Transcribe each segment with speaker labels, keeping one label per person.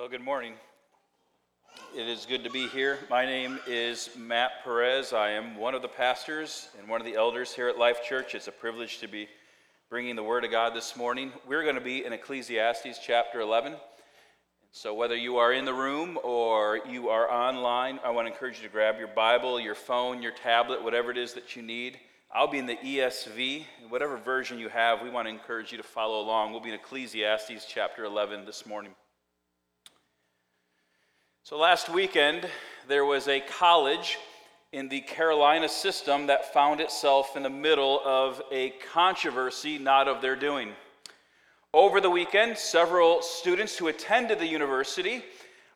Speaker 1: Well, good morning. It is good to be here. My name is Matt Perez. I am one of the pastors and one of the elders here at Life Church. It's a privilege to be bringing the Word of God this morning. We're going to be in Ecclesiastes chapter 11. So, whether you are in the room or you are online, I want to encourage you to grab your Bible, your phone, your tablet, whatever it is that you need. I'll be in the ESV. Whatever version you have, we want to encourage you to follow along. We'll be in Ecclesiastes chapter 11 this morning. So, last weekend, there was a college in the Carolina system that found itself in the middle of a controversy not of their doing. Over the weekend, several students who attended the university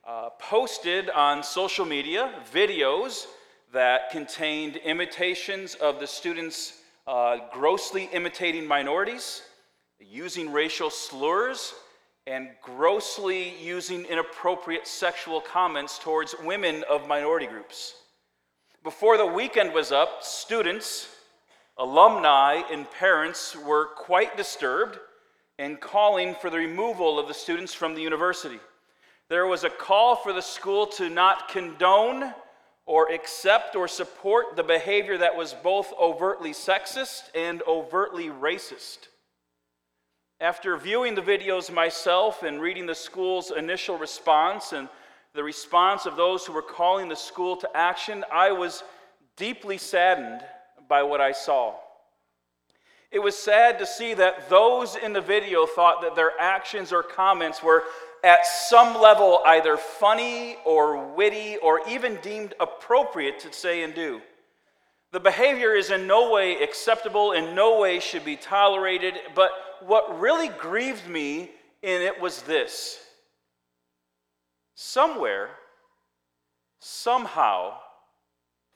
Speaker 1: uh, posted on social media videos that contained imitations of the students uh, grossly imitating minorities, using racial slurs, and grossly using inappropriate sexual comments towards women of minority groups. Before the weekend was up, students, alumni, and parents were quite disturbed and calling for the removal of the students from the university. There was a call for the school to not condone or accept or support the behavior that was both overtly sexist and overtly racist. After viewing the videos myself and reading the school's initial response and the response of those who were calling the school to action, I was deeply saddened by what I saw. It was sad to see that those in the video thought that their actions or comments were at some level either funny or witty or even deemed appropriate to say and do. The behavior is in no way acceptable, in no way should be tolerated, but what really grieved me in it was this. Somewhere, somehow,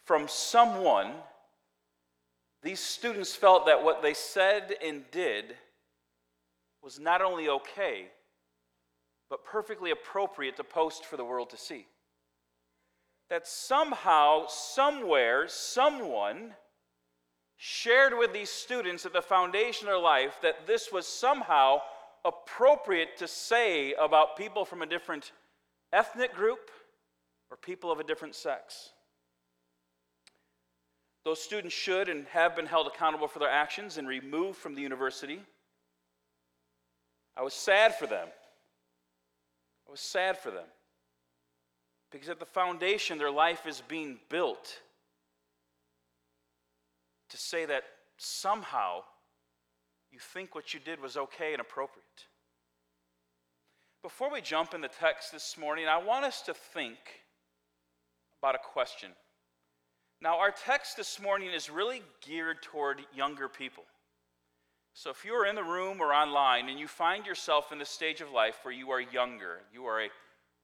Speaker 1: from someone, these students felt that what they said and did was not only okay, but perfectly appropriate to post for the world to see. That somehow, somewhere, someone shared with these students at the foundation of their life that this was somehow appropriate to say about people from a different ethnic group or people of a different sex. Those students should and have been held accountable for their actions and removed from the university. I was sad for them. I was sad for them. Because at the foundation, their life is being built to say that somehow you think what you did was okay and appropriate. Before we jump in the text this morning, I want us to think about a question. Now, our text this morning is really geared toward younger people. So, if you are in the room or online and you find yourself in the stage of life where you are younger, you are a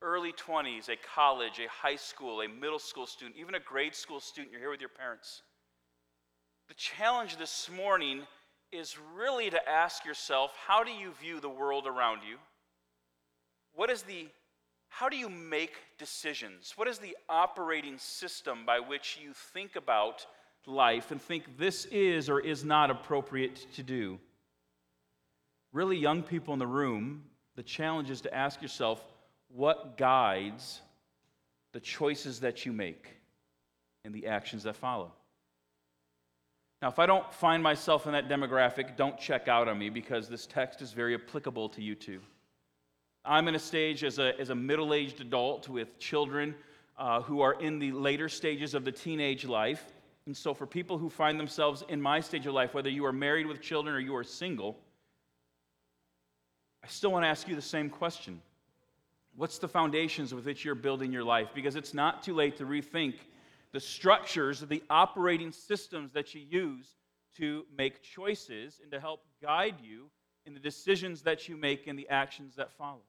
Speaker 1: early 20s, a college, a high school, a middle school student, even a grade school student, you're here with your parents. The challenge this morning is really to ask yourself how do you view the world around you? What is the how do you make decisions? What is the operating system by which you think about life and think this is or is not appropriate to do? Really, young people in the room, the challenge is to ask yourself what guides the choices that you make and the actions that follow. Now, if I don't find myself in that demographic, don't check out on me because this text is very applicable to you too. I'm in a stage as a, as a middle aged adult with children uh, who are in the later stages of the teenage life. And so, for people who find themselves in my stage of life, whether you are married with children or you are single, I still want to ask you the same question What's the foundations with which you're building your life? Because it's not too late to rethink the structures, of the operating systems that you use to make choices and to help guide you in the decisions that you make and the actions that follow.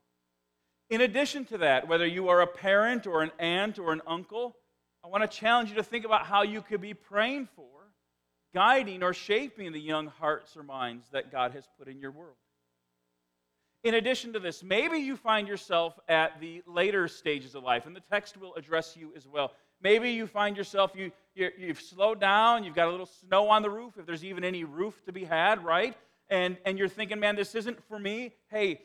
Speaker 1: In addition to that, whether you are a parent or an aunt or an uncle, I want to challenge you to think about how you could be praying for, guiding, or shaping the young hearts or minds that God has put in your world. In addition to this, maybe you find yourself at the later stages of life, and the text will address you as well. Maybe you find yourself, you, you have slowed down, you've got a little snow on the roof, if there's even any roof to be had, right? And, and you're thinking, man, this isn't for me. Hey,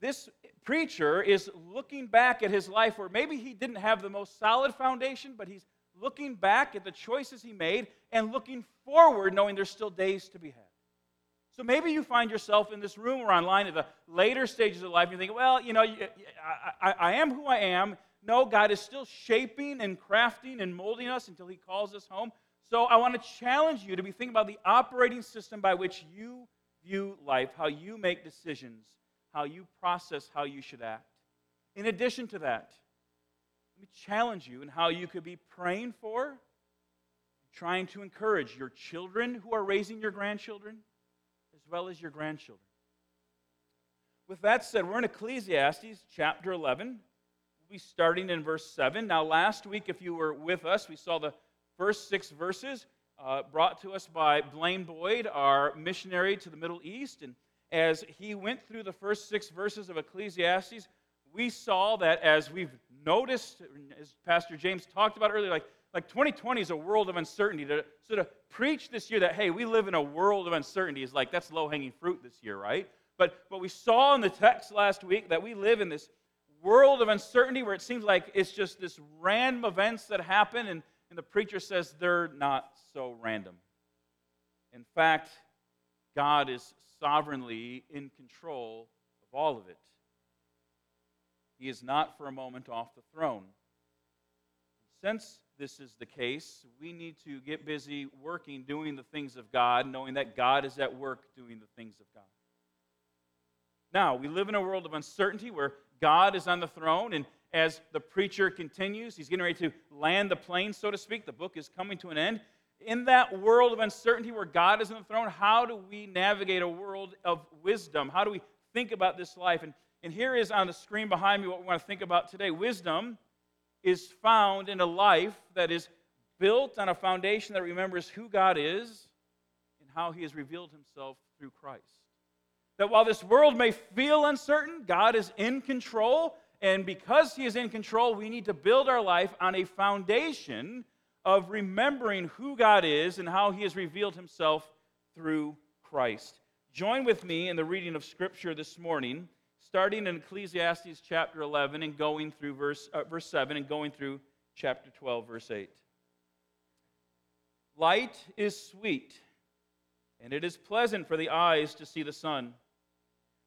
Speaker 1: this preacher is looking back at his life where maybe he didn't have the most solid foundation, but he's looking back at the choices he made and looking forward, knowing there's still days to be had. So maybe you find yourself in this room or online at the later stages of life, and you think, well, you know, I, I, I am who I am. No, God is still shaping and crafting and molding us until He calls us home. So I want to challenge you to be thinking about the operating system by which you view life, how you make decisions, how you process how you should act. In addition to that, let me challenge you in how you could be praying for, trying to encourage your children who are raising your grandchildren, as well as your grandchildren. With that said, we're in Ecclesiastes chapter 11. Be starting in verse 7. Now, last week, if you were with us, we saw the first six verses uh, brought to us by Blaine Boyd, our missionary to the Middle East. And as he went through the first six verses of Ecclesiastes, we saw that as we've noticed, as Pastor James talked about earlier, like, like 2020 is a world of uncertainty. To sort of preach this year that, hey, we live in a world of uncertainty is like, that's low hanging fruit this year, right? But, but we saw in the text last week that we live in this world of uncertainty where it seems like it's just this random events that happen, and, and the preacher says they're not so random. In fact, God is sovereignly in control of all of it. He is not for a moment off the throne. Since this is the case, we need to get busy working, doing the things of God, knowing that God is at work doing the things of God. Now, we live in a world of uncertainty where God is on the throne, and as the preacher continues, he's getting ready to land the plane, so to speak. The book is coming to an end in that world of uncertainty where God is on the throne, how do we navigate a world of wisdom? How do we think about this life? And, and here is on the screen behind me what we want to think about today. Wisdom is found in a life that is built on a foundation that remembers who God is and how he has revealed himself through Christ. That while this world may feel uncertain, God is in control. And because he is in control, we need to build our life on a foundation of remembering who God is and how he has revealed himself through Christ. Join with me in the reading of Scripture this morning, starting in Ecclesiastes chapter 11 and going through verse, uh, verse 7 and going through chapter 12, verse 8. Light is sweet, and it is pleasant for the eyes to see the sun.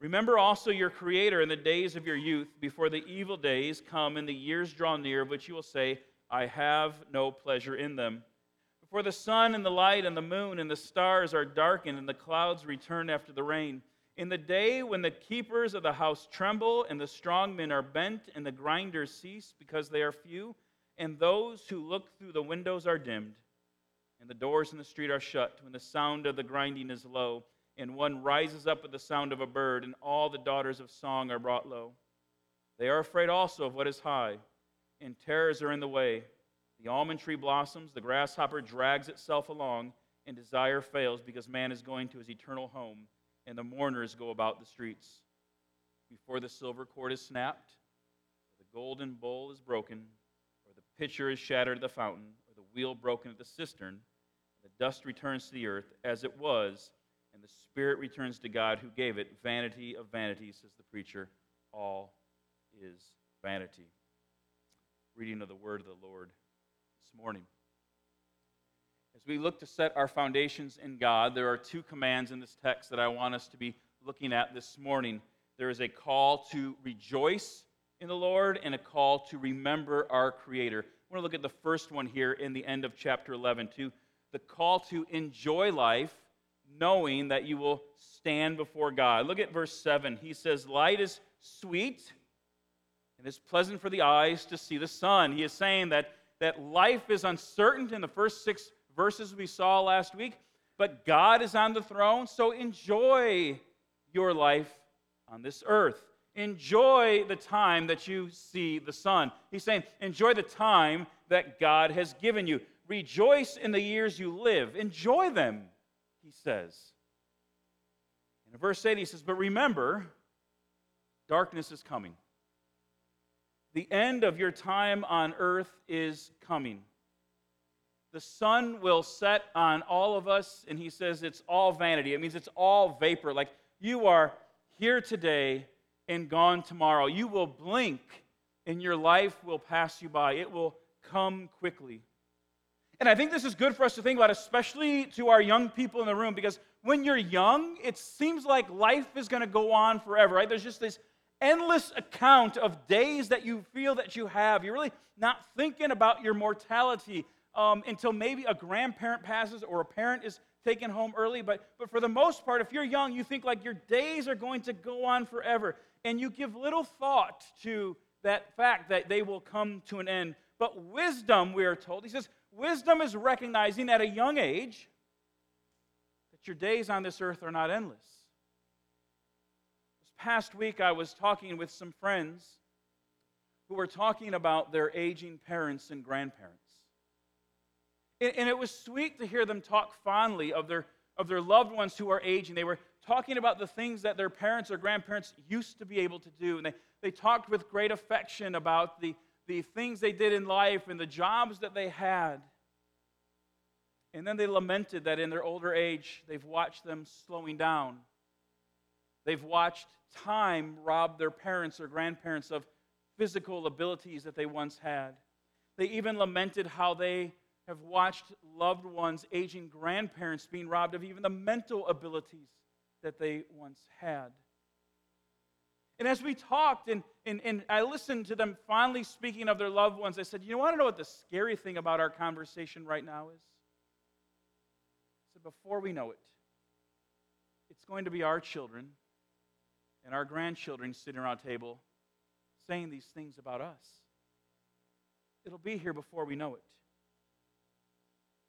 Speaker 1: Remember also your Creator in the days of your youth, before the evil days come and the years draw near, which you will say, I have no pleasure in them. Before the sun and the light and the moon and the stars are darkened, and the clouds return after the rain. In the day when the keepers of the house tremble, and the strong men are bent, and the grinders cease because they are few, and those who look through the windows are dimmed, and the doors in the street are shut, when the sound of the grinding is low, and one rises up at the sound of a bird, and all the daughters of song are brought low. They are afraid also of what is high and terrors are in the way. The almond tree blossoms, the grasshopper drags itself along, and desire fails because man is going to his eternal home, and the mourners go about the streets. Before the silver cord is snapped, or the golden bowl is broken, or the pitcher is shattered at the fountain, or the wheel broken at the cistern, the dust returns to the earth as it was, and the spirit returns to God who gave it. Vanity of vanity, says the preacher. All is vanity reading of the word of the Lord this morning. As we look to set our foundations in God, there are two commands in this text that I want us to be looking at this morning. There is a call to rejoice in the Lord and a call to remember our Creator. I want to look at the first one here in the end of chapter 11, to the call to enjoy life, knowing that you will stand before God. Look at verse 7. He says, Light is sweet and it's pleasant for the eyes to see the sun. He is saying that, that life is uncertain in the first six verses we saw last week, but God is on the throne, so enjoy your life on this earth. enjoy the time that you see the sun. He's saying, enjoy the time that God has given you. Rejoice in the years you live. Enjoy them, he says. In verse 8, he says, But remember, darkness is coming. The end of your time on earth is coming. The sun will set on all of us, and he says it's all vanity. It means it's all vapor. Like you are here today and gone tomorrow. You will blink, and your life will pass you by. It will come quickly. And I think this is good for us to think about, especially to our young people in the room, because when you're young, it seems like life is going to go on forever, right? There's just this endless account of days that you feel that you have. You're really not thinking about your mortality um, until maybe a grandparent passes or a parent is taken home early. But, but for the most part, if you're young, you think like your days are going to go on forever. And you give little thought to that fact that they will come to an end. But wisdom, we are told, he says, wisdom is recognizing at a young age that your days on this earth are not endless. This past week, I was talking with some friends who were talking about their aging parents and grandparents. And it was sweet to hear them talk fondly of their, of their loved ones who are aging. They were talking about the things that their parents or grandparents used to be able to do. And they, they talked with great affection about the, the things they did in life and the jobs that they had. And then they lamented that in their older age, they've watched them slowing down. They've watched time rob their parents or grandparents of physical abilities that they once had. They even lamented how they have watched loved ones, aging grandparents, being robbed of even the mental abilities that they once had. And as we talked, and, and, and I listened to them finally speaking of their loved ones, I said, You want to know what the scary thing about our conversation right now is? I said, Before we know it, it's going to be our children and our grandchildren sitting around a table saying these things about us. It'll be here before we know it.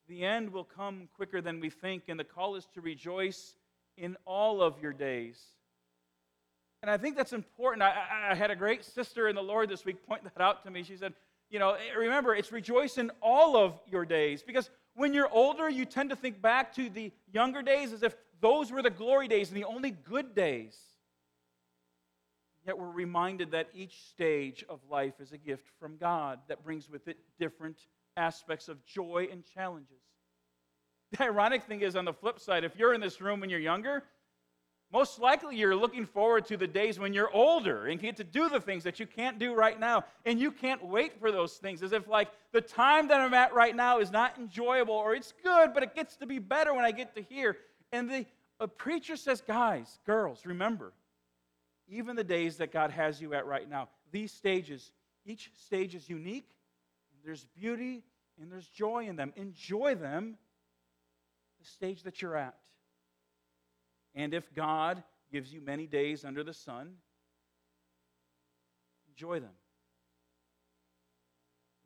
Speaker 1: The end will come quicker than we think, and the call is to rejoice in all of your days. And I think that's important. I, I, had a great sister in the Lord this week point that out to me. She said, You know, eh, remember, it's rejoice in all of your days. Because when you're older, you tend to think back to the younger days as if those were the glory days and the only good days. Yet we're reminded that each stage of life is a gift from God that brings with it different aspects of joy and challenges. The ironic thing is, on the flip side, if you're in this room when you're younger, most likely you're looking forward to the days when you're older and get to do the things that you can't do right now. And you can't wait for those things as if, like, the time that I'm at right now is not enjoyable or it's good, but it gets to be better when I get to here. And the a preacher says, guys, girls, remember, even the days that God has you at right now, these stages, each stage is unique there's beauty and there's joy in them. Enjoy them the stage that you're at. And if God gives you many days under the sun, enjoy them.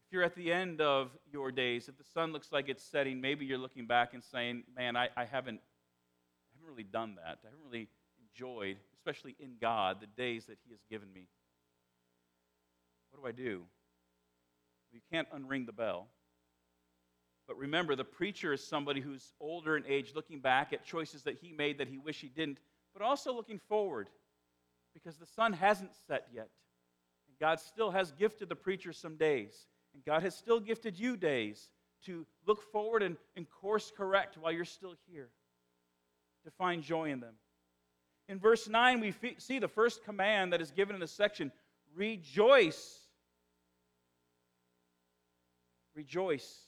Speaker 1: If you're at the end of your days, if the sun looks like it's setting, maybe you're looking back and saying, Man, I, I haven't, I haven't really done that. I haven't really enjoyed, especially in God, the days that He has given me. What do I do? You can't unring the bell. But remember, the preacher is somebody who's older in age, looking back at choices that he made that he wished he didn't, but also looking forward because the sun hasn't set yet. And God still has gifted the preacher some days. And God has still gifted you days to look forward and, and course correct while you're still here, to find joy in them. In verse 9, we see the first command that is given in this section rejoice Rejoice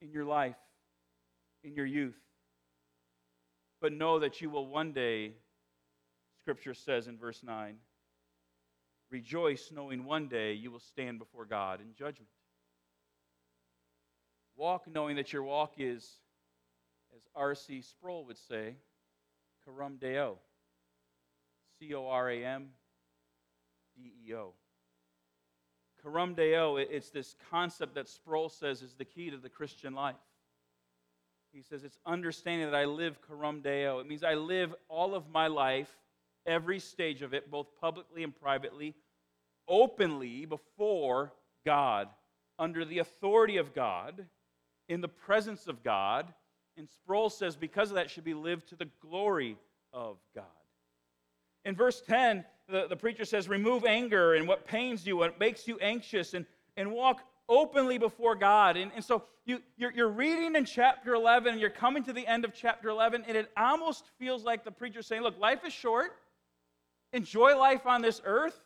Speaker 1: in your life, in your youth. But know that you will one day, Scripture says in verse 9, rejoice knowing one day you will stand before God in judgment. Walk knowing that your walk is, as R.C. Sproul would say, coram deo. C O R A M D E O. Coram Deo, it's this concept that Sproul says is the key to the Christian life. He says it's understanding that I live Coram Deo. It means I live all of my life every stage of it, both publicly and privately, openly before God, under the authority of God, in the presence of God. And Sproul says, because of that, should be lived to the glory of God. In verse 10, the, the preacher says, Remove anger and what pains you, what makes you anxious, and, and walk openly before God. And, and so you, you're, you're reading in chapter 11, and you're coming to the end of chapter 11, and it almost feels like the preacher's saying, Look, life is short. Enjoy life on this earth.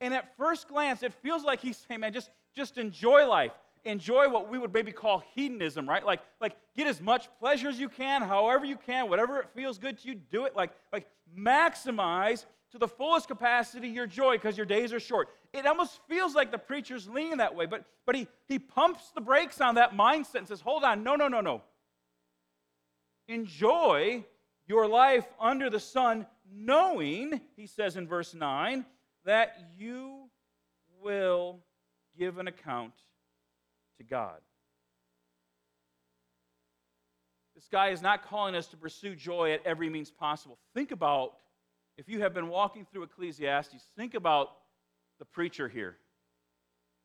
Speaker 1: And at first glance, it feels like he's saying, Man, just, just enjoy life. Enjoy what we would maybe call hedonism, right? Like, like get as much pleasure as you can, however you can, whatever it feels good to you, do it. Like, like maximize to the fullest capacity your joy because your days are short. It almost feels like the preacher's leaning that way, but, but he, he pumps the brakes on that mindset and says, hold on, no, no, no, no. Enjoy your life under the sun, knowing, he says in verse 9, that you will give an account to God. This guy is not calling us to pursue joy at every means possible. Think about if you have been walking through Ecclesiastes, think about the preacher here.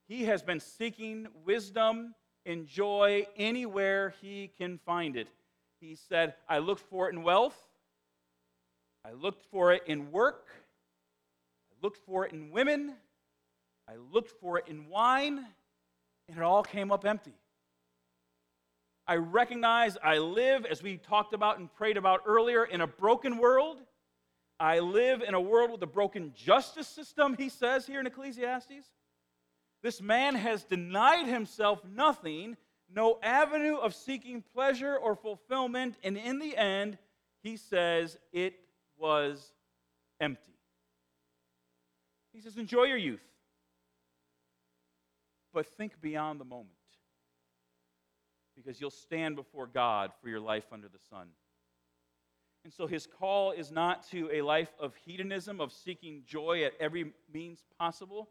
Speaker 1: He has been seeking wisdom and joy anywhere he can find it. He said, I looked for it in wealth, I looked for it in work, I looked for it in women, I looked for it in wine, and it all came up empty. I recognize I live, as we talked about and prayed about earlier, in a broken world I live in a world with a broken justice system, he says here in Ecclesiastes. This man has denied himself nothing, no avenue of seeking pleasure or fulfillment, and in the end, he says it was empty. He says, Enjoy your youth, but think beyond the moment, because you'll stand before God for your life under the sun. And so his call is not to a life of hedonism, of seeking joy at every means possible.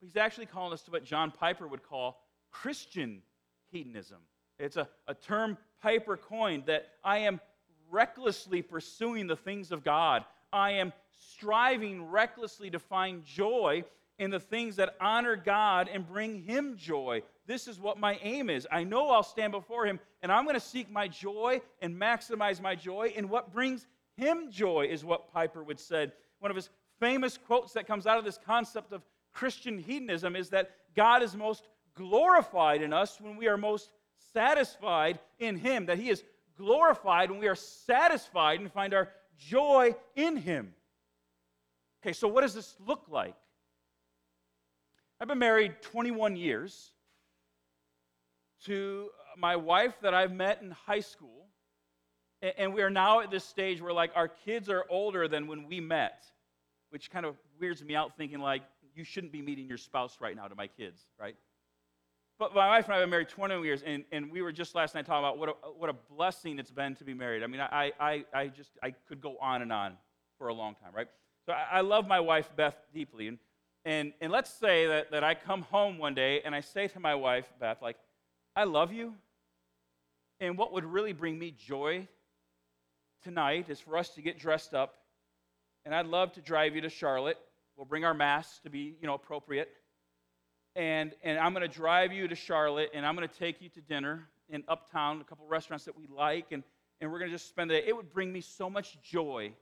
Speaker 1: He's actually calling us to what John Piper would call Christian hedonism. It's a, a term Piper coined that I am recklessly pursuing the things of God. I am striving recklessly to find joy in the things that honor God and bring Him joy. This is what my aim is. I know I'll stand before Him, and I'm going to seek my joy and maximize my joy in what brings Him joy, is what Piper would said. One of his famous quotes that comes out of this concept of Christian hedonism is that God is most glorified in us when we are most satisfied in Him, that He is glorified when we are satisfied and find our joy in Him. Okay, so what does this look like? I've been married 21 years to my wife that I've met in high school. And we are now at this stage where, like, our kids are older than when we met, which kind of weirds me out thinking, like, you shouldn't be meeting your spouse right now to my kids, right? But my wife and I have been married 21 years, and, and we were just last night talking about what a, what a blessing it's been to be married. I mean, I, I, I just, I could go on and on for a long time, right? So I, I love my wife, Beth, deeply. And, and, and let's say that, that I come home one day and I say to my wife, Beth, like, I love you. And what would really bring me joy tonight is for us to get dressed up. And I'd love to drive you to Charlotte. We'll bring our masks to be, you know, appropriate. And, and I'm going to drive you to Charlotte, and I'm going to take you to dinner in Uptown, a couple restaurants that we like, and, and we're going to just spend the day. It would bring me so much joy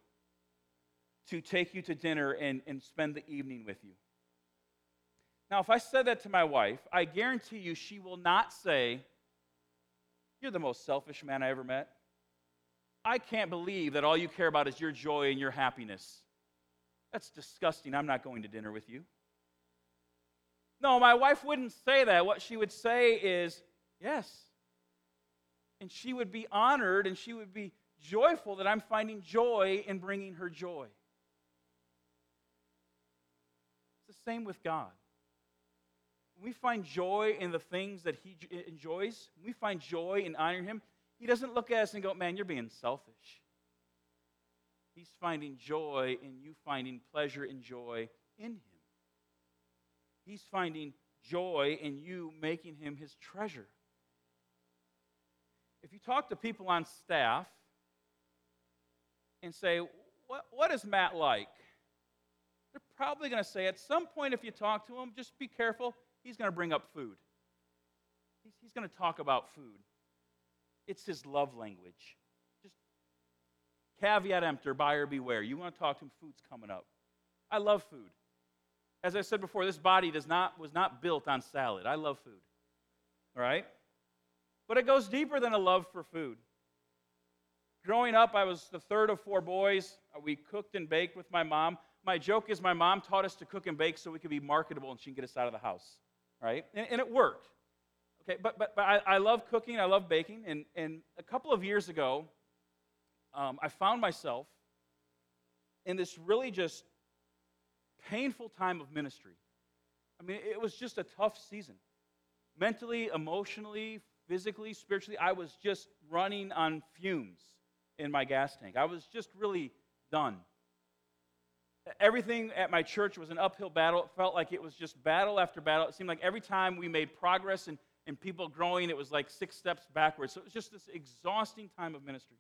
Speaker 1: to take you to dinner and, and spend the evening with you. Now, if I said that to my wife, I guarantee you she will not say, You're the most selfish man I ever met. I can't believe that all you care about is your joy and your happiness. That's disgusting. I'm not going to dinner with you. No, my wife wouldn't say that. What she would say is, Yes. And she would be honored and she would be joyful that I'm finding joy in bringing her joy. It's the same with God we find joy in the things that He enjoys, we find joy in honoring Him, He doesn't look at us and go, man, you're being selfish. He's finding joy in you finding pleasure and joy in Him. He's finding joy in you making Him His treasure. If you talk to people on staff and say, what, what is Matt like? They're probably going to say at some point, if you talk to him, just be careful, he's going to bring up food. He's, he's going to talk about food. It's his love language. Just caveat emptor, buyer beware. You want to talk to him, food's coming up. I love food. As I said before, this body does not, was not built on salad. I love food. All right? But it goes deeper than a love for food. Growing up, I was the third of four boys. Uh, we cooked and baked with my mom. My joke is my mom taught us to cook and bake so we could be marketable and she can get us out of the house, right? And, and it worked. Okay, but, but, but I, I, love cooking, I love baking. And, and a couple of years ago, um, I found myself in this really just painful time of ministry. I mean, it was just a tough season. Mentally, emotionally, physically, spiritually, I was just running on fumes in my gas tank. I was just really done. Everything at my church was an uphill battle. It felt like it was just battle after battle. It seemed like every time we made progress and, and people growing, it was like six steps backwards. So it was just this exhausting time of ministry.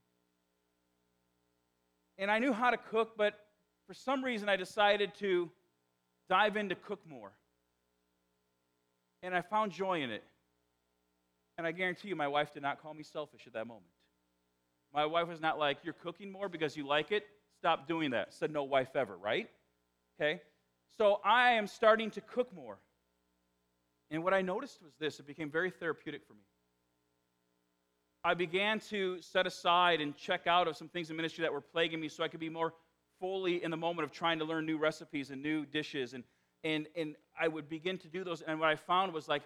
Speaker 1: And I knew how to cook, but for some reason I decided to dive in to cook more. And I found joy in it. And I guarantee you, my wife did not call me selfish at that moment. My wife was not like, You're cooking more because you like it. Stop doing that. Said no wife ever, right? Okay? So I am starting to cook more. And what I noticed was this it became very therapeutic for me. I began to set aside and check out of some things in ministry that were plaguing me so I could be more fully in the moment of trying to learn new recipes and new dishes. And, and, and I would begin to do those. And what I found was like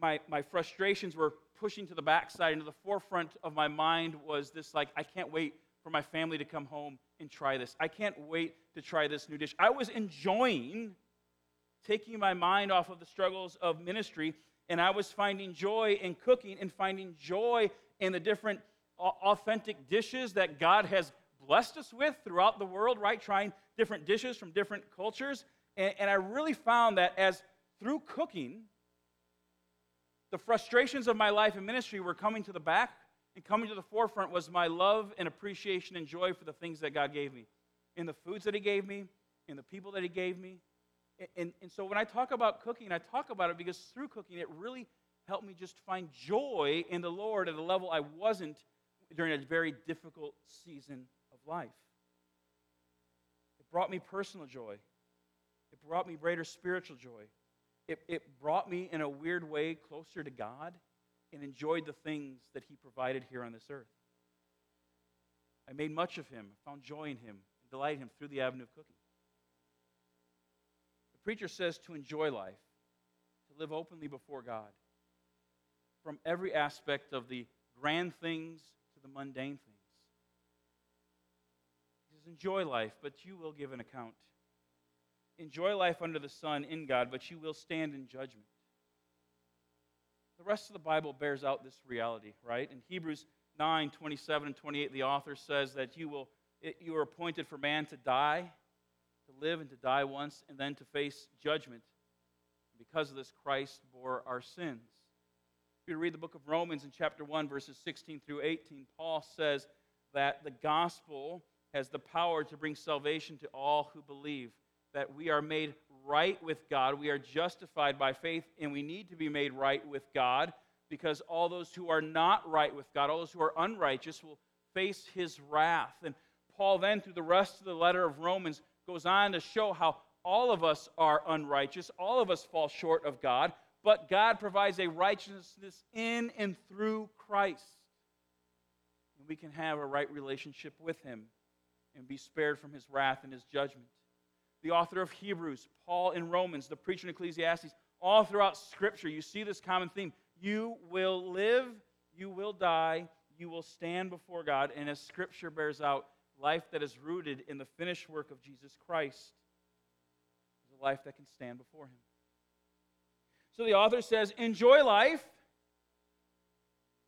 Speaker 1: my, my frustrations were pushing to the backside. Into the forefront of my mind was this like, I can't wait for my family to come home and try this. I can't wait to try this new dish. I was enjoying taking my mind off of the struggles of ministry, and I was finding joy in cooking and finding joy in the different authentic dishes that God has blessed us with throughout the world, right? Trying different dishes from different cultures. And, and I really found that as through cooking, the frustrations of my life and ministry were coming to the back, and coming to the forefront was my love and appreciation and joy for the things that God gave me, in the foods that He gave me, in the people that He gave me. And, and, and so when I talk about cooking, I talk about it because through cooking, it really helped me just find joy in the Lord at a level I wasn't during a very difficult season of life. It brought me personal joy. It brought me greater spiritual joy. It, it brought me, in a weird way, closer to God and enjoyed the things that He provided here on this earth. I made much of Him, found joy in Him, and delighted Him through the avenue of cooking. The preacher says to enjoy life, to live openly before God, from every aspect of the grand things to the mundane things He says, Enjoy life, but you will give an account. Enjoy life under the sun in God, but you will stand in judgment. The rest of the Bible bears out this reality, right? In Hebrews 9 27 and 28, the author says that you, will, it, you are appointed for man to die, to live and to die once, and then to face judgment. Because of this, Christ bore our sins. If you read the book of Romans in chapter 1, verses 16 through 18, Paul says that the gospel has the power to bring salvation to all who believe. That we are made right with God, we are justified by faith, and we need to be made right with God because all those who are not right with God, all those who are unrighteous, will face his wrath. And Paul, then, through the rest of the letter of Romans, goes on to show how all of us are unrighteous, all of us fall short of God, but God provides a righteousness in and through Christ. And we can have a right relationship with him and be spared from his wrath and his judgment. The author of Hebrews, Paul in Romans, the preacher in Ecclesiastes, all throughout Scripture, you see this common theme. You will live, you will die, you will stand before God. And as Scripture bears out, life that is rooted in the finished work of Jesus Christ is a life that can stand before Him. So the author says, Enjoy life,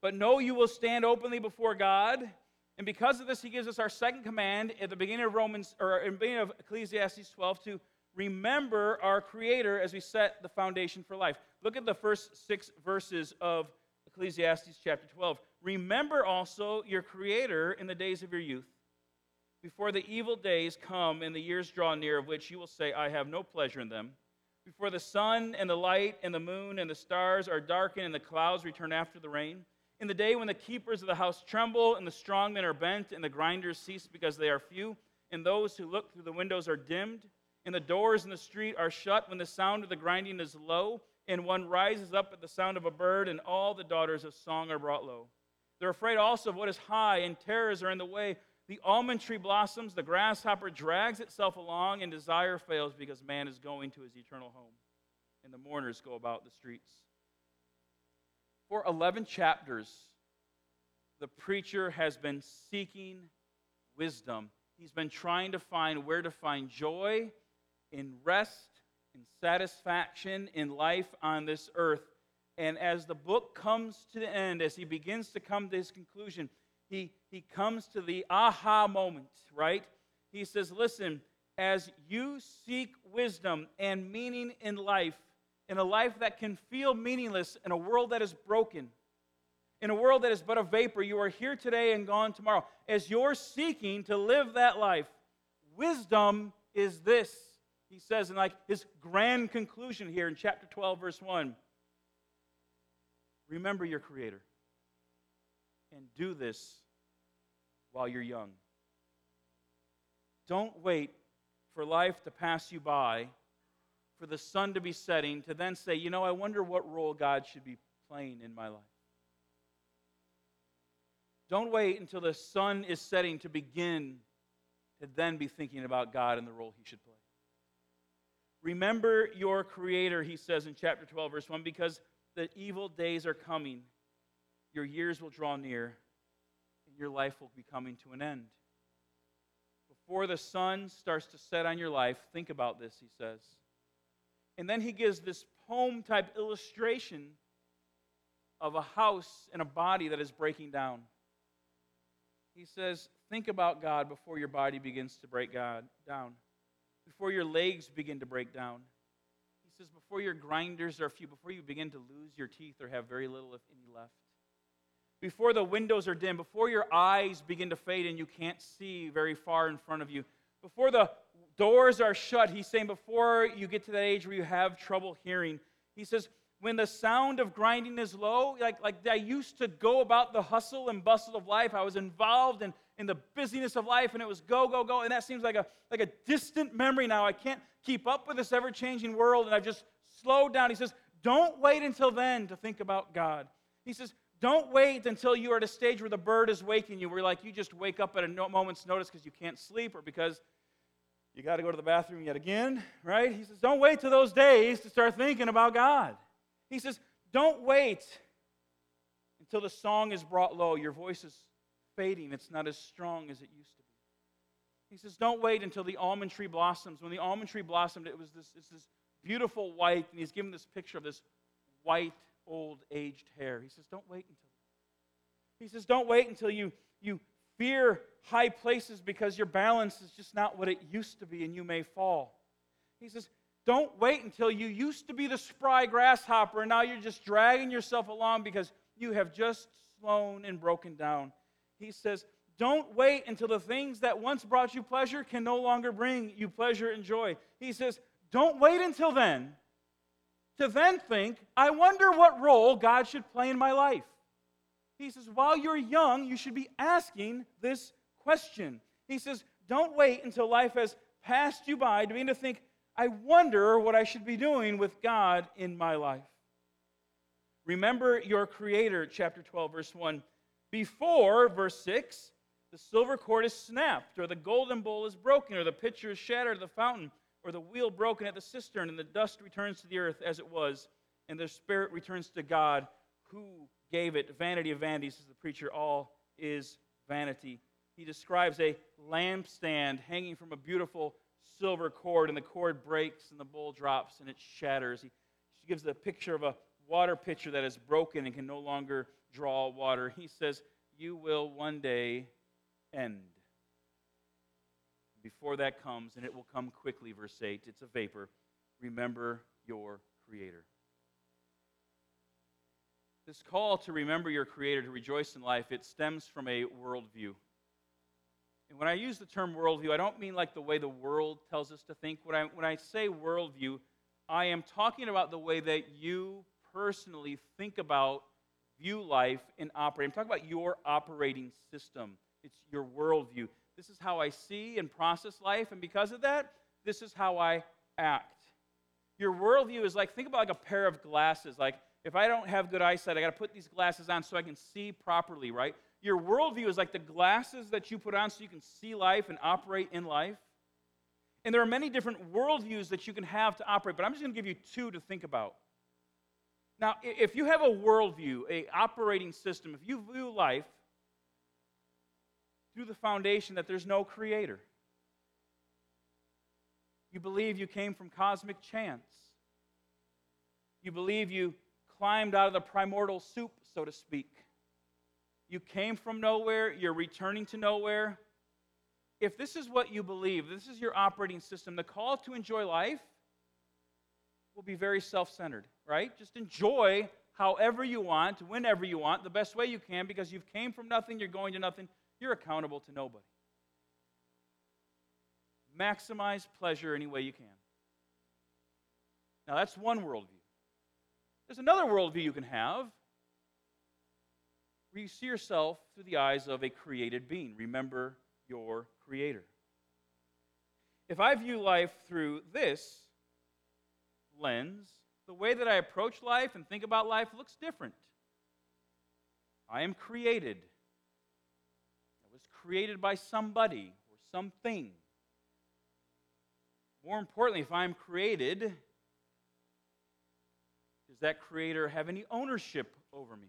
Speaker 1: but know you will stand openly before God and because of this, he gives us our second command at the beginning of Romans, or in the beginning of Ecclesiastes 12, to remember our Creator as we set the foundation for life. Look at the first six verses of Ecclesiastes chapter 12. Remember also your Creator in the days of your youth, before the evil days come and the years draw near, of which you will say, I have no pleasure in them. Before the sun and the light and the moon and the stars are darkened and the clouds return after the rain. In the day when the keepers of the house tremble and the strong men are bent and the grinders cease because they are few, and those who look through the windows are dimmed, and the doors in the street are shut when the sound of the grinding is low, and one rises up at the sound of a bird, and all the daughters of song are brought low. They're afraid also of what is high, and terrors are in the way. The almond tree blossoms, the grasshopper drags itself along, and desire fails because man is going to his eternal home. And the mourners go about the streets. For 11 chapters, the preacher has been seeking wisdom. He's been trying to find where to find joy in rest, in satisfaction in life on this earth. And as the book comes to the end, as he begins to come to his conclusion, he, he comes to the aha moment, right? He says, Listen, as you seek wisdom and meaning in life, in a life that can feel meaningless in a world that is broken, in a world that is but a vapor, you are here today and gone tomorrow. As you're seeking to live that life, wisdom is this. He says in like his grand conclusion here in chapter 12, verse 1. Remember your Creator and do this while you're young. Don't wait for life to pass you by, for the sun to be setting, to then say, you know, I wonder what role God should be playing in my life. Don't wait until the sun is setting to begin to then be thinking about God and the role he should play. Remember your Creator, he says in chapter 12, verse 1, because the evil days are coming. Your years will draw near, and your life will be coming to an end. Before the sun starts to set on your life, think about this, he says. And then he gives this poem type illustration of a house and a body that is breaking down. He says, Think about God before your body begins to break God down, before your legs begin to break down. He says, Before your grinders are few, before you begin to lose your teeth or have very little, if any, left before the windows are dim, before your eyes begin to fade and you can't see very far in front of you, before the doors are shut, he's saying, before you get to that age where you have trouble hearing, he says, when the sound of grinding is low, like, like I used to go about the hustle and bustle of life, I was involved in, in the busyness of life, and it was go, go, go. And that seems like a, like a distant memory now. I can't keep up with this ever changing world, and I've just slowed down. He says, Don't wait until then to think about God. He says, don't wait until you are at a stage where the bird is waking you, where like you just wake up at a moment's notice because you can't sleep or because you got to go to the bathroom yet again, right? He says, don't wait till those days to start thinking about God. He says, don't wait until the song is brought low. Your voice is fading, it's not as strong as it used to be. He says, don't wait until the almond tree blossoms. When the almond tree blossomed, it was this, it's this beautiful white, and he's given this picture of this white old aged hair. He says, Don't wait until. He says, Don't wait until you, you fear high places because your balance is just not what it used to be and you may fall. He says, Don't wait until you used to be the spry grasshopper and now you're just dragging yourself along because you have just slown and broken down. He says, Don't wait until the things that once brought you pleasure can no longer bring you pleasure and joy. He says, Don't wait until then to then think, I wonder what role God should play in my life. He says, while you're young, you should be asking this question. He says, don't wait until life has passed you by to begin to think, I wonder what I should be doing with God in my life. Remember your Creator, chapter 12, verse 1. Before, verse 6, the silver cord is snapped, or the golden bowl is broken, or the pitcher is shattered, or the fountain or the wheel broken at the cistern, and the dust returns to the earth as it was, and the spirit returns to God who gave it. Vanity of vanities, says the preacher, all is vanity. He describes a lampstand hanging from a beautiful silver cord, and the cord breaks, and the bowl drops, and it shatters. He gives the picture of a water pitcher that is broken and can no longer draw water. He says, You will one day end before that comes, and it will come quickly, verse 8, it's a vapor. Remember your Creator. This call to remember your Creator, to rejoice in life, it stems from a worldview. And when I use the term worldview, I don't mean like the way the world tells us to think. When I, when I say worldview, I am talking about the way that you personally think about, view life, and operate. I'm talking about your operating system. It's your worldview. This is how I see and process life, and because of that, this is how I act. Your worldview is like, think about like a pair of glasses. Like, if I don't have good eyesight, I got to put these glasses on so I can see properly, right? Your worldview is like the glasses that you put on so you can see life and operate in life. And there are many different worldviews that you can have to operate, but I'm just going to give you two to think about. Now, if you have a worldview, a operating system, if you view life through the foundation that there's no creator, you believe you came from cosmic chance. You believe you climbed out of the primordial soup, so to speak. You came from nowhere, you're returning to nowhere. If this is what you believe, this is your operating system, the call to enjoy life will be very self centered, right? Just enjoy however you want, whenever you want, the best way you can, because you've came from nothing, you're going to nothing, you're accountable to nobody. Maximize pleasure any way you can. Now, that's one worldview. There's another worldview you can have where you see yourself through the eyes of a created being. Remember your Creator. If I view life through this lens, the way that I approach life and think about life looks different. I am created. I was created by somebody or something. More importantly, if I'm created, does that creator have any ownership over me?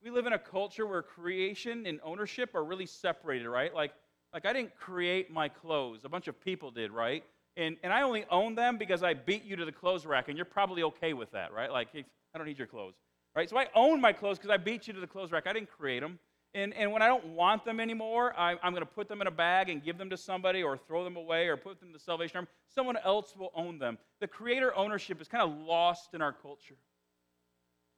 Speaker 1: We live in a culture where creation and ownership are really separated, right? Like, like I didn't create my clothes. A bunch of people did, right? And, and I only own them because I beat you to the clothes rack, and you're probably okay with that, right? Like, I don't need your clothes, right? So I own my clothes because I beat you to the clothes rack. I didn't create them. And, and when I don't want them anymore, I, I'm going to put them in a bag and give them to somebody or throw them away or put them in the Salvation Army. Someone else will own them. The creator ownership is kind of lost in our culture.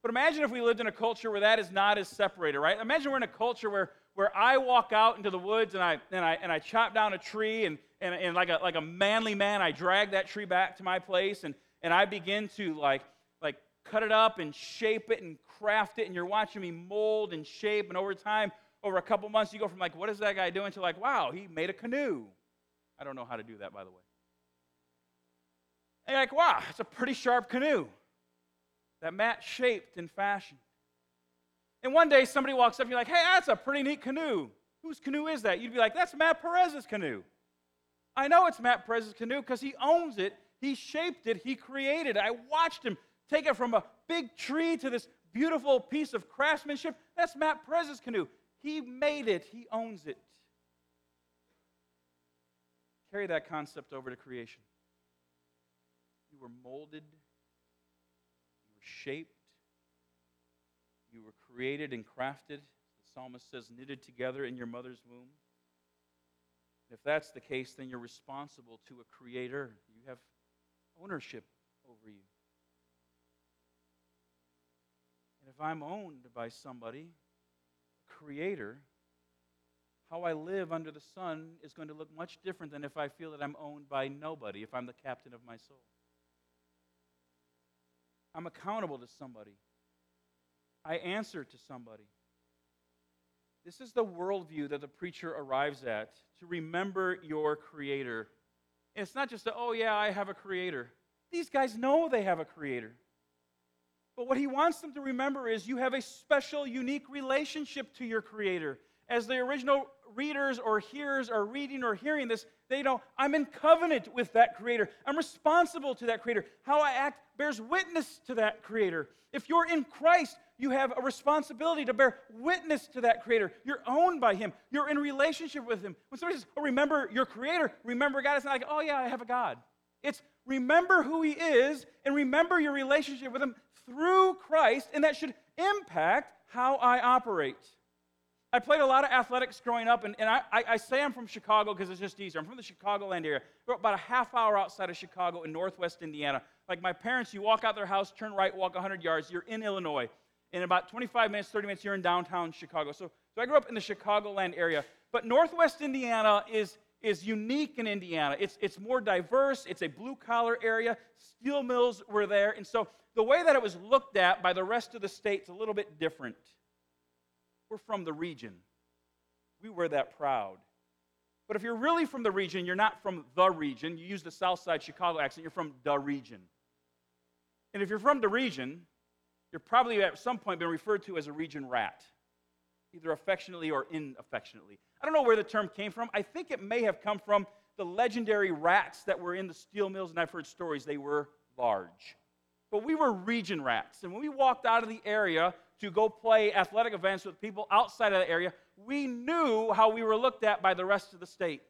Speaker 1: But imagine if we lived in a culture where that is not as separated, right? Imagine we're in a culture where, where I walk out into the woods and I, and I, and I chop down a tree, and, and, and like, a, like a manly man, I drag that tree back to my place, and, and I begin to like cut it up and shape it and craft it, and you're watching me mold and shape. And over time, over a couple months, you go from like, what is that guy doing to like, wow, he made a canoe. I don't know how to do that, by the way. And you're like, wow, it's a pretty sharp canoe that Matt shaped and fashioned. And one day somebody walks up and you're like, hey, that's a pretty neat canoe. Whose canoe is that? You'd be like, that's Matt Perez's canoe. I know it's Matt Perez's canoe because he owns it, he shaped it, he created it. I watched him take it from a big tree to this beautiful piece of craftsmanship. That's Matt Perez's canoe. He made it, he owns it. Carry that concept over to creation. You were molded, you were shaped, you were created and crafted. The psalmist says, knitted together in your mother's womb. If that's the case, then you're responsible to a creator. You have ownership over you. If I'm owned by somebody, creator, how I live under the sun is going to look much different than if I feel that I'm owned by nobody, if I'm the captain of my soul. I'm accountable to somebody. I answer to somebody. This is the worldview that the preacher arrives at to remember your creator. And it's not just a, oh, yeah, I have a creator. These guys know they have a creator. But what he wants them to remember is you have a special, unique relationship to your Creator. As the original readers or hearers are reading or hearing this, they know I'm in covenant with that Creator. I'm responsible to that Creator. How I act bears witness to that Creator. If you're in Christ, you have a responsibility to bear witness to that Creator. You're owned by Him, you're in relationship with Him. When somebody says, Oh, remember your Creator, remember God, it's not like, Oh, yeah, I have a God. It's remember who He is and remember your relationship with Him through Christ, and that should impact how I operate. I played a lot of athletics growing up, and, and I, I, say I'm from Chicago because it's just easier. I'm from the Chicagoland area. We're about a half hour outside of Chicago in northwest Indiana. Like my parents, you walk out their house, turn right, walk 100 yards, you're in Illinois. In about 25 minutes, 30 minutes, you're in downtown Chicago. So, so I grew up in the Chicagoland area. But Northwest Indiana is, is unique in Indiana. It's, it's more diverse, it's a blue collar area. Steel mills were there. And so the way that it was looked at by the rest of the state is a little bit different. We're from the region, we were that proud. But if you're really from the region, you're not from the region. You use the South Side Chicago accent, you're from the region. And if you're from the region, you're probably at some point been referred to as a region rat, either affectionately or inaffectionately. I don't know where the term came from. I think it may have come from the legendary rats that were in the steel mills, and I've heard stories they were large. But we were region rats. And when we walked out of the area to go play athletic events with people outside of the area, we knew how we were looked at by the rest of the state.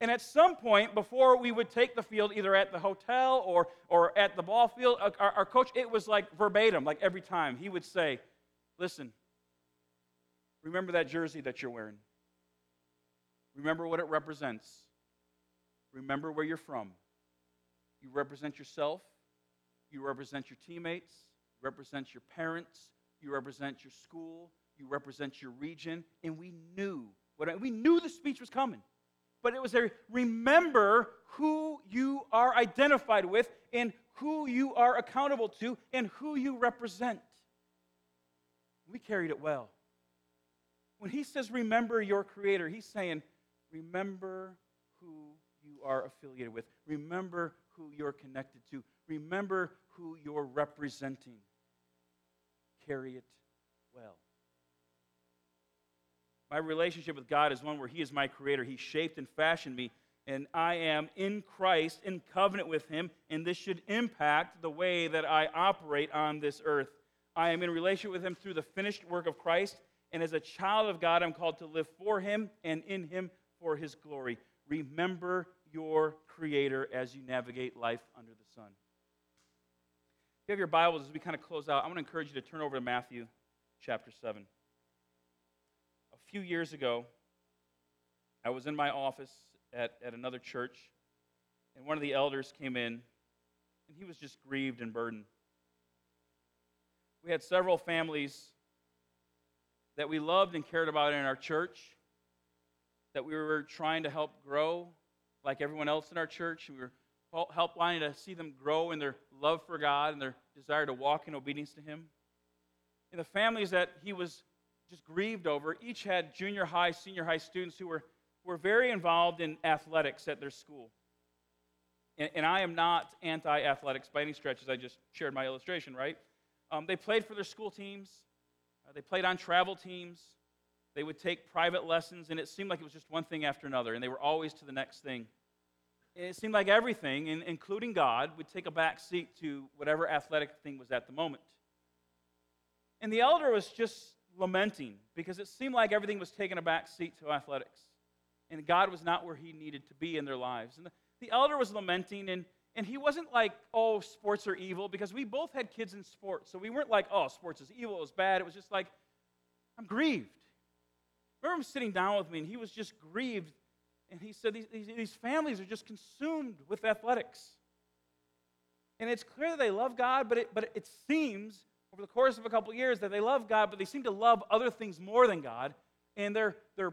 Speaker 1: And at some point, before we would take the field, either at the hotel or, or at the ball field, uh, our, our coach, it was like verbatim, like every time. He would say, Listen, remember that jersey that you're wearing. Remember what it represents. Remember where you're from. You represent yourself, you represent your teammates, you represent your parents, you represent your school, you represent your region. And we knew what we knew the speech was coming but it was a remember who you are identified with and who you are accountable to and who you represent. We carried it well. When he says remember your creator, he's saying remember who you are affiliated with, remember who you're connected to, remember who you're representing. Carry it well. My relationship with God is one where He is my creator. He shaped and fashioned me, and I am in Christ, in covenant with Him, and this should impact the way that I operate on this earth. I am in relationship with Him through the finished work of Christ, and as a child of God, I'm called to live for Him and in Him for His glory. Remember your Creator as you navigate life under the sun. If you have your Bibles, as we kind of close out, I want to encourage you to turn over to Matthew chapter 7 A few years ago, I was in my office at, at another church, and one of the elders came in, and he was just grieved and burdened. We had several families that we loved and cared about in our church, that we were trying to help grow like everyone else in our church. We were help wanting to see them grow in their love for God and their desire to walk in obedience to Him. And the families that he was just grieved over. Each had junior high, senior high students who were, were very involved in athletics at their school. And, and I am not anti athletics by any stretch, as I just shared my illustration, right? Um, they played for their school teams, they played on travel teams, they would take private lessons, and it seemed like it was just one thing after another, and they were always to the next thing. And it seemed like everything, including God, would take a back seat to whatever athletic thing was at the moment. And the elder was just lamenting because it seemed like everything was taking a back seat to athletics. And God was not where he needed to be in their lives. And the, the elder was lamenting, and, and he wasn't like, oh, sports are evil, because we both had kids in sports. So we weren't like, oh, sports is evil, it was bad. It was just like, I'm grieved. I remember him sitting down with me, and he was just grieved. And he said, these, these, families are just consumed with athletics. And it's clear that they love God, but it, but it seems over the course of a couple of years that they love God, but they seem to love other things more than God. And their, their,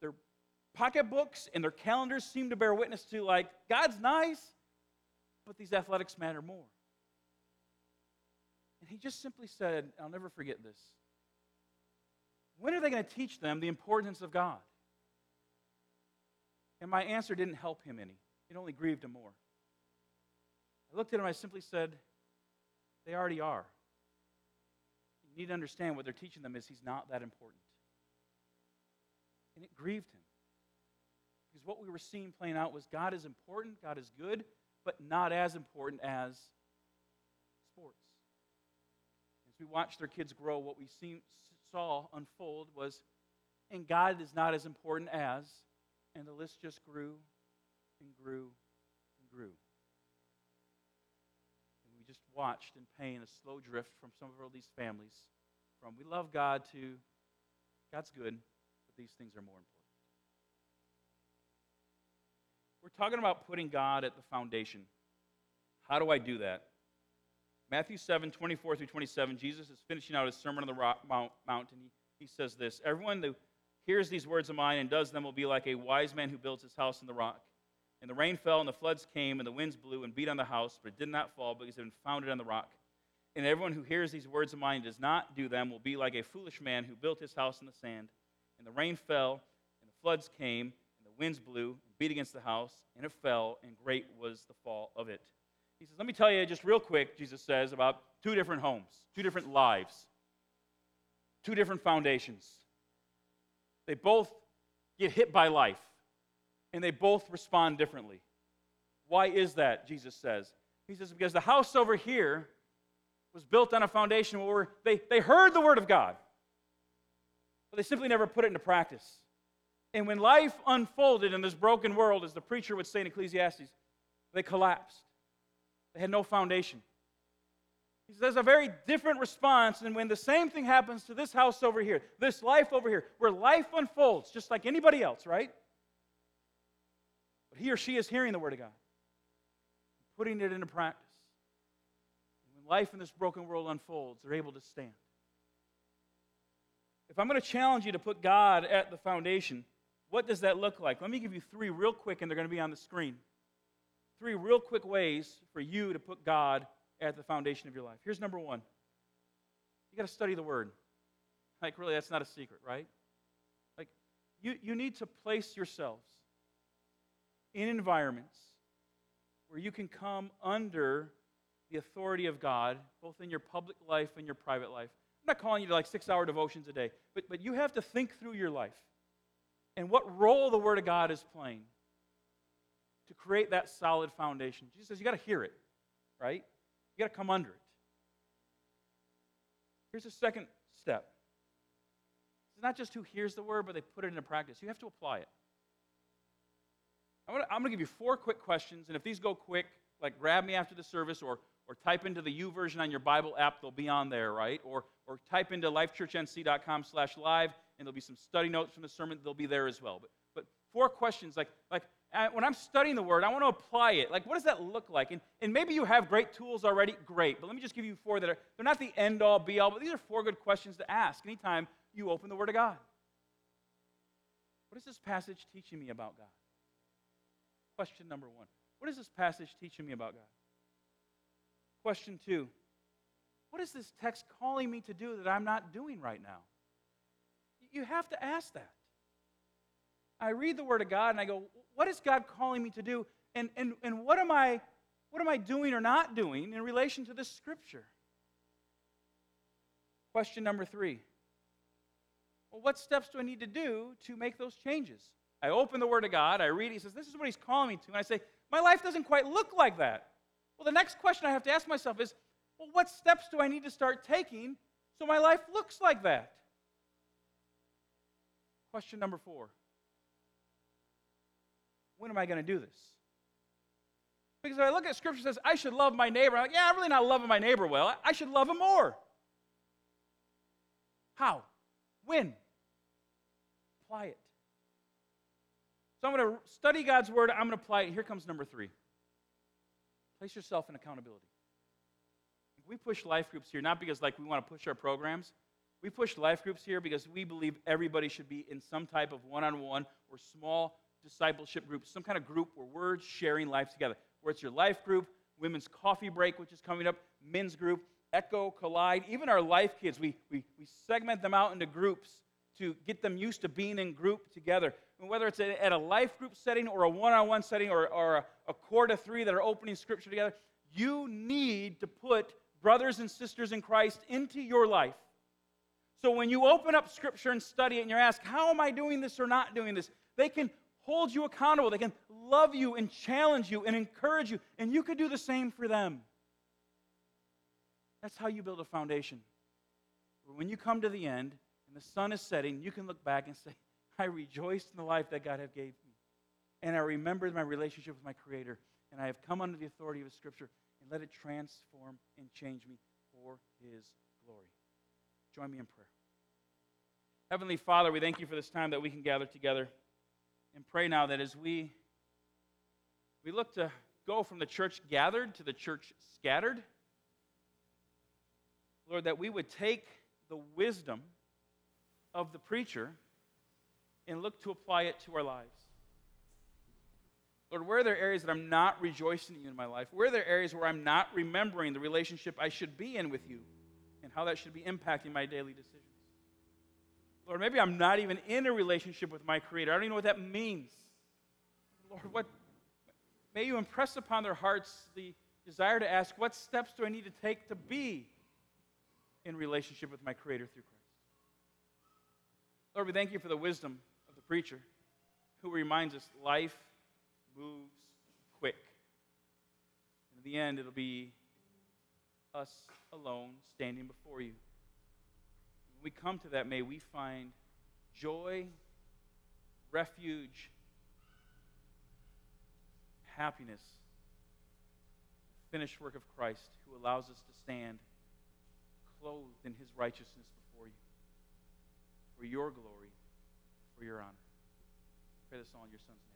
Speaker 1: their pocketbooks and their calendars seem to bear witness to, like, God's nice, but these athletics matter more. And he just simply said, I'll never forget this. When are they going to teach them the importance of God? And my answer didn't help him any, it only grieved him more. I looked at him, I simply said, They already are You need to understand what they're teaching them is he's not that important. And it grieved him. Because what we were seeing playing out was God is important, God is good, but not as important as sports. As we watched their kids grow, what we seen, saw unfold was, and God is not as important as, and the list just grew and grew and grew And we just watched in pain a slow drift from some of these families from we love God to God's good, but these things are more important. We're talking about putting God at the foundation. How do I do that? Matthew 7, 24 through 27, Jesus is finishing out his Sermon on the rock, Mount, and he, he says this Everyone who hears these words of mine and does them will be like a wise man who builds his house on the rock. And the rain fell, and the floods came, and the winds blew and beat on the house, but it did not fall because it had been founded on the rock. And everyone who hears these words of mine and does not do them will be like a foolish man who built his house on the sand. And the rain fell, and the floods came, winds blew beat against the house, and it fell, and great was the fall of it. He says, Let me tell you just real quick, Jesus says, about two different homes, two different lives, two different foundations. They both get hit by life, and they both respond differently. Why is that, Jesus says? He says, Because the house over here was built on a foundation where they, they heard the word of God, but they simply never put it into practice. And when life unfolded in this broken world, as the preacher would say in Ecclesiastes, they collapsed. They had no foundation. He says a very different response than when the same thing happens to this house over here, this life over here, where life unfolds just like anybody else, right? But he or she is hearing the Word of God, putting it into practice. And when life in this broken world unfolds, they're able to stand. If I'm going to challenge you to put God at the foundation, what does that look like? Let me give you three real quick, and they're going to be on the screen. Three real quick ways for you to put God at the foundation of your life. Here's number one you got to study the Word. Like, really, that's not a secret, right? Like, you, you need to place yourselves in environments where you can come under the authority of God, both in your public life and your private life. I'm not calling you to like six hour devotions a day, but, but you have to think through your life and what role the Word of God is playing to create that solid foundation. Jesus says you got to hear it, right? You got to come under it. Here's the second step. It's not just who hears the word, but they put it into practice. You have to apply it. I'm going to give you four quick questions, and if these go quick, like grab me after the service or, or type into the YouVersion on your Bible app, they'll be on there, right? Or, or type into lifechurchnc.com slash live, and there'll be some study notes from the sermon. They'll be there as well. But, but four questions, like, like when I'm studying the word, I want to apply it. Like, what does that look like? And, and maybe you have great tools already, great. But let me just give you four that are, they're not the end all be all, but these are four good questions to ask anytime you open the Word of God. What is this passage teaching me about God? Question number one What is this passage teaching me about God? Question two What is this text calling me to do that I'm not doing right now? You have to ask that. I read the Word of God and I go, what is God calling me to do? And, and, and what, am I, what am I doing or not doing in relation to this scripture? Question number three. Well, what steps do I need to do to make those changes? I open the Word of God, I read, He says, This is what He's calling me to. And I say, My life doesn't quite look like that. Well, the next question I have to ask myself is, Well, what steps do I need to start taking so my life looks like that? Question number four when am I going to do this? Because if I look at Scripture says, I should love my neighbor, I'm like, yeah, I'm really not loving my neighbor well. I should love him more. How? When? Apply it. So I'm going to study God's word. I'm going to apply it. Here comes number three. Place yourself in accountability. We push life groups here not because like we want to push our programs. We push life groups here because we believe everybody should be in some type of one-on-one or small discipleship group, some kind of group where we're sharing life together. Where it's your life group, women's coffee break, which is coming up, men's group, Echo, Collide, even our life kids, we, we, we segment them out into groups to get them used to being in group together. And whether it's at a life group setting or a one on one setting or, or a, a core of three that are opening scripture together, you need to put brothers and sisters in Christ into your life. So when you open up scripture and study it and you're asked, How am I doing this or not doing this? They can hold you accountable. They can love you and challenge you and encourage you, and you could do the same for them. That's how you build a foundation. When you come to the end and the sun is setting, you can look back and say, I rejoiced in the life that God have gave me. And I remembered my relationship with my Creator. And I have come under the authority of His Scripture and let it transform and change me for His glory. Join me in prayer. Heavenly Father, we thank you for this time that we can gather together and pray now that as we we look to go from the church gathered to the church scattered, Lord, that we would take the wisdom of the preacher
Speaker 2: and look to apply it to our lives. Lord, where are there areas that I'm not rejoicing in you in my life? Where are there areas where I'm not remembering the relationship I should be in with you and how that should be impacting my daily decisions? Lord, maybe I'm not even in a relationship with my Creator. I don't even know what that means. Lord, what may you impress upon their hearts the desire to ask, what steps do I need to take to be in relationship with my Creator through Christ? Lord, we thank you for the wisdom of the preacher who reminds us life moves quick. And in the end, it'll be us alone standing before you. When we come to that, may we find joy, refuge, happiness, finished work of Christ who allows us to stand clothed in his righteousness before you for your glory, for your honor. Pray this all in your son's name.